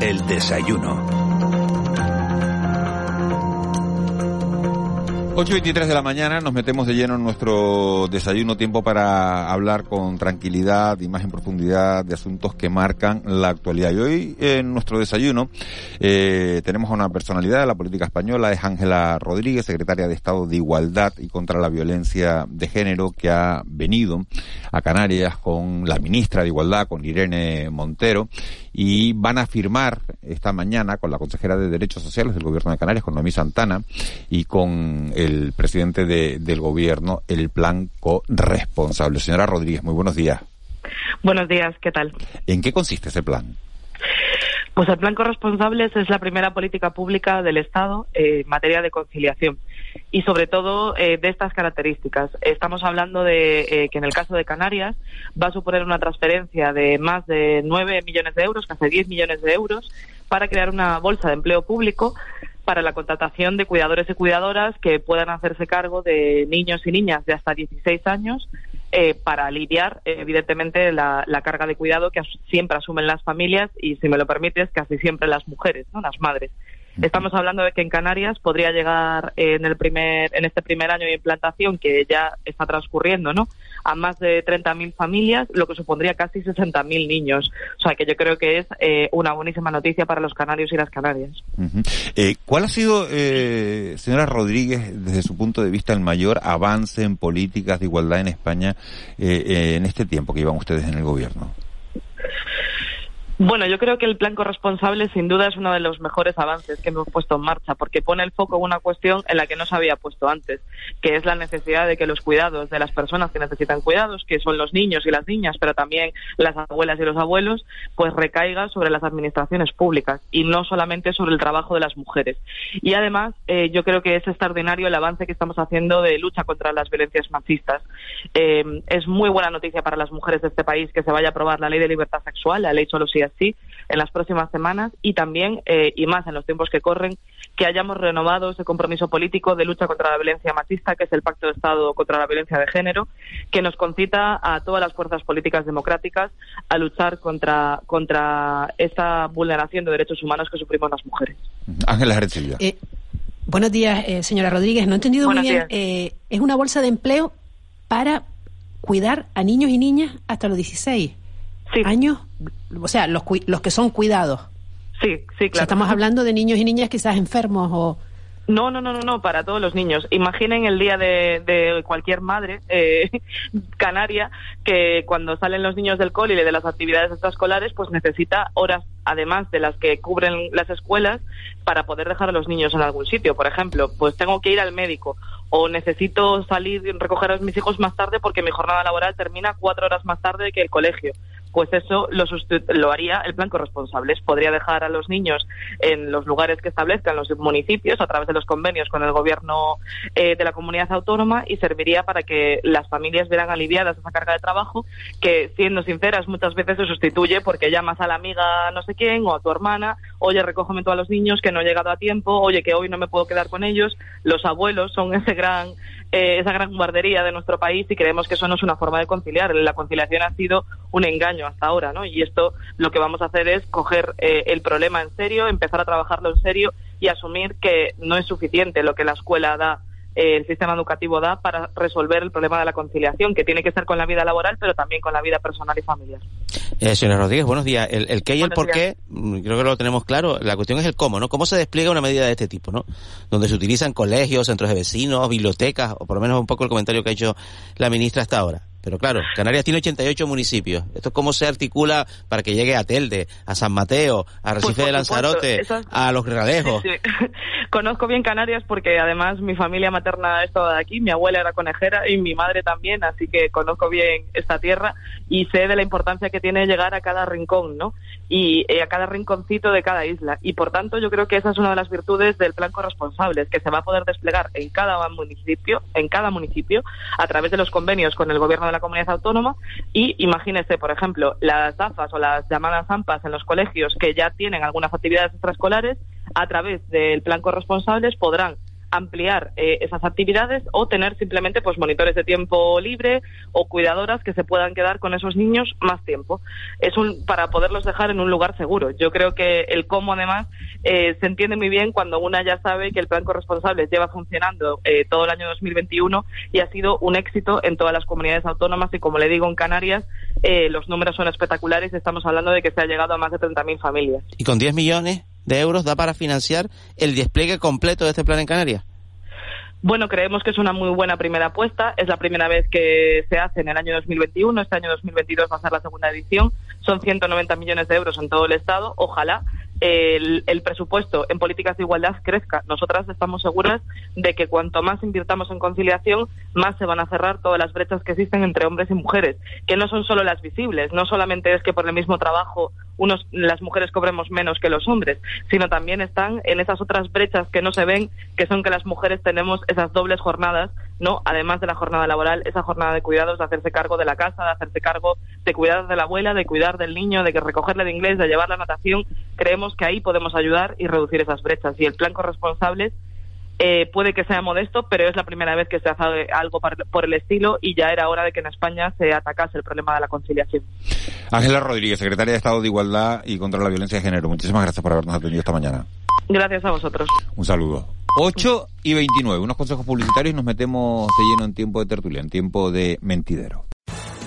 El desayuno. 8 y 23 de la mañana nos metemos de lleno en nuestro desayuno, tiempo para hablar con tranquilidad y más en profundidad de asuntos que marcan la actualidad. Y hoy en nuestro desayuno eh, tenemos a una personalidad de la política española, es Ángela Rodríguez, secretaria de Estado de Igualdad y contra la Violencia de Género, que ha venido a Canarias con la ministra de Igualdad, con Irene Montero, y van a firmar esta mañana con la consejera de Derechos Sociales del Gobierno de Canarias, con Noemí Santana, y con el presidente de, del Gobierno, el plan corresponsable. Señora Rodríguez, muy buenos días. Buenos días, ¿qué tal? ¿En qué consiste ese plan? Pues el plan corresponsables es la primera política pública del Estado en materia de conciliación y sobre todo eh, de estas características. Estamos hablando de eh, que en el caso de Canarias va a suponer una transferencia de más de 9 millones de euros, casi 10 millones de euros, para crear una bolsa de empleo público para la contratación de cuidadores y cuidadoras que puedan hacerse cargo de niños y niñas de hasta 16 años eh, para aliviar, evidentemente, la, la, carga de cuidado que siempre asumen las familias y, si me lo permites, casi siempre las mujeres, ¿no? las madres. Estamos hablando de que en Canarias podría llegar en el primer, en este primer año de implantación que ya está transcurriendo, ¿no? A más de 30.000 familias, lo que supondría casi 60.000 niños. O sea que yo creo que es eh, una buenísima noticia para los canarios y las canarias. Eh, ¿Cuál ha sido, eh, señora Rodríguez, desde su punto de vista, el mayor avance en políticas de igualdad en España eh, en este tiempo que llevan ustedes en el gobierno? Bueno, yo creo que el plan corresponsable sin duda es uno de los mejores avances que hemos puesto en marcha, porque pone el foco en una cuestión en la que no se había puesto antes, que es la necesidad de que los cuidados de las personas que necesitan cuidados, que son los niños y las niñas, pero también las abuelas y los abuelos, pues recaiga sobre las administraciones públicas y no solamente sobre el trabajo de las mujeres. Y además, eh, yo creo que es extraordinario el avance que estamos haciendo de lucha contra las violencias machistas. Eh, es muy buena noticia para las mujeres de este país que se vaya a aprobar la ley de libertad sexual, la ley solo así en las próximas semanas y también, eh, y más en los tiempos que corren, que hayamos renovado ese compromiso político de lucha contra la violencia machista, que es el Pacto de Estado contra la Violencia de Género, que nos concita a todas las fuerzas políticas democráticas a luchar contra, contra esa vulneración de derechos humanos que sufrimos las mujeres. Ángela Hercillo. Eh, buenos días, eh, señora Rodríguez. No he entendido buenos muy bien. Eh, es una bolsa de empleo para cuidar a niños y niñas hasta los 16 sí. años, o sea, los, los que son cuidados. Sí, sí, claro. O sea, estamos hablando de niños y niñas quizás enfermos o... No, no, no, no, no, para todos los niños. Imaginen el día de, de cualquier madre eh, canaria que cuando salen los niños del cole y de las actividades extraescolares, pues necesita horas, además de las que cubren las escuelas, para poder dejar a los niños en algún sitio. Por ejemplo, pues tengo que ir al médico o necesito salir y recoger a mis hijos más tarde porque mi jornada laboral termina cuatro horas más tarde que el colegio pues eso lo, lo, haría el plan corresponsables. Podría dejar a los niños en los lugares que establezcan los municipios a través de los convenios con el gobierno eh, de la comunidad autónoma y serviría para que las familias vieran aliviadas esa carga de trabajo que, siendo sinceras, muchas veces se sustituye porque llamas a la amiga no sé quién o a tu hermana, oye, recógeme tú a los niños que no he llegado a tiempo, oye, que hoy no me puedo quedar con ellos. Los abuelos son ese gran eh, esa gran guardería de nuestro país y creemos que eso no es una forma de conciliar. La conciliación ha sido un engaño hasta ahora, ¿no? Y esto lo que vamos a hacer es coger eh, el problema en serio, empezar a trabajarlo en serio y asumir que no es suficiente lo que la escuela da el sistema educativo da para resolver el problema de la conciliación, que tiene que ser con la vida laboral, pero también con la vida personal y familiar. Eh, señora Rodríguez, buenos días. El, el qué y el por qué, creo que lo tenemos claro. La cuestión es el cómo, ¿no? ¿Cómo se despliega una medida de este tipo, ¿no? Donde se utilizan colegios, centros de vecinos, bibliotecas, o por lo menos un poco el comentario que ha hecho la ministra hasta ahora. Pero claro, Canarias tiene 88 municipios. ¿Esto cómo se articula para que llegue a Telde, a San Mateo, a Recife Pues, de Lanzarote, a Los? Sí, sí. Conozco bien Canarias porque además mi familia materna es toda de aquí, mi abuela era conejera y mi madre también, así que conozco bien esta tierra y sé de la importancia que tiene llegar a cada rincón, ¿no? Y eh, a cada rinconcito de cada isla. Y por tanto yo creo que esa es una de las virtudes del plan corresponsables, que se va a poder desplegar en cada municipio, en cada municipio, a través de los convenios con el gobierno de la comunidad autónoma y imagínese, por ejemplo, las AFAS o las llamadas AMPAs en los colegios que ya tienen algunas actividades extraescolares, a través del plan corresponsables podrán ampliar eh, esas actividades o tener simplemente pues monitores de tiempo libre o cuidadoras que se puedan quedar con esos niños más tiempo. Es un para poderlos dejar en un lugar seguro. Yo creo que el cómo además eh, se entiende muy bien cuando una ya sabe que el plan corresponsables lleva funcionando eh, todo el año 2021 y ha sido un éxito en todas las comunidades autónomas y como le digo en Canarias eh, los números son espectaculares. Estamos hablando de que se ha llegado a más de 30.000 familias. Y con 10 millones de euros da para financiar el despliegue completo de este plan en Canarias. Bueno, creemos que es una muy buena primera apuesta. Es la primera vez que se hace en el año 2021. Este año 2022 va a ser la segunda edición. Son 190 millones de euros en todo el Estado. Ojalá el, el, presupuesto en políticas de igualdad crezca. Nosotras estamos seguras de que cuanto más invirtamos en conciliación, más se van a cerrar todas las brechas que existen entre hombres y mujeres, que no son solo las visibles. No solamente es que por el mismo trabajo unos, las mujeres cobremos menos que los hombres, sino también están en esas otras brechas que no se ven, que son que las mujeres tenemos esas dobles jornadas, no, además de la jornada laboral, esa jornada de cuidados, de hacerse cargo de la casa, de hacerse cargo de cuidar de la abuela, de cuidar del niño, de que recogerle de inglés, de llevar la natación. Creemos que ahí podemos ayudar y reducir esas brechas. Y el plan corresponsables eh, puede que sea modesto, pero es la primera vez que se hace algo por el estilo y ya era hora de que en España se atacase el problema de la conciliación. Ángela Rodríguez, secretaria de Estado de Igualdad y contra la Violencia de Género. Muchísimas gracias por habernos atendido esta mañana. Gracias a vosotros. Un saludo. 8 y 29, unos consejos publicitarios y nos metemos de lleno en tiempo de tertulia, en tiempo de mentidero.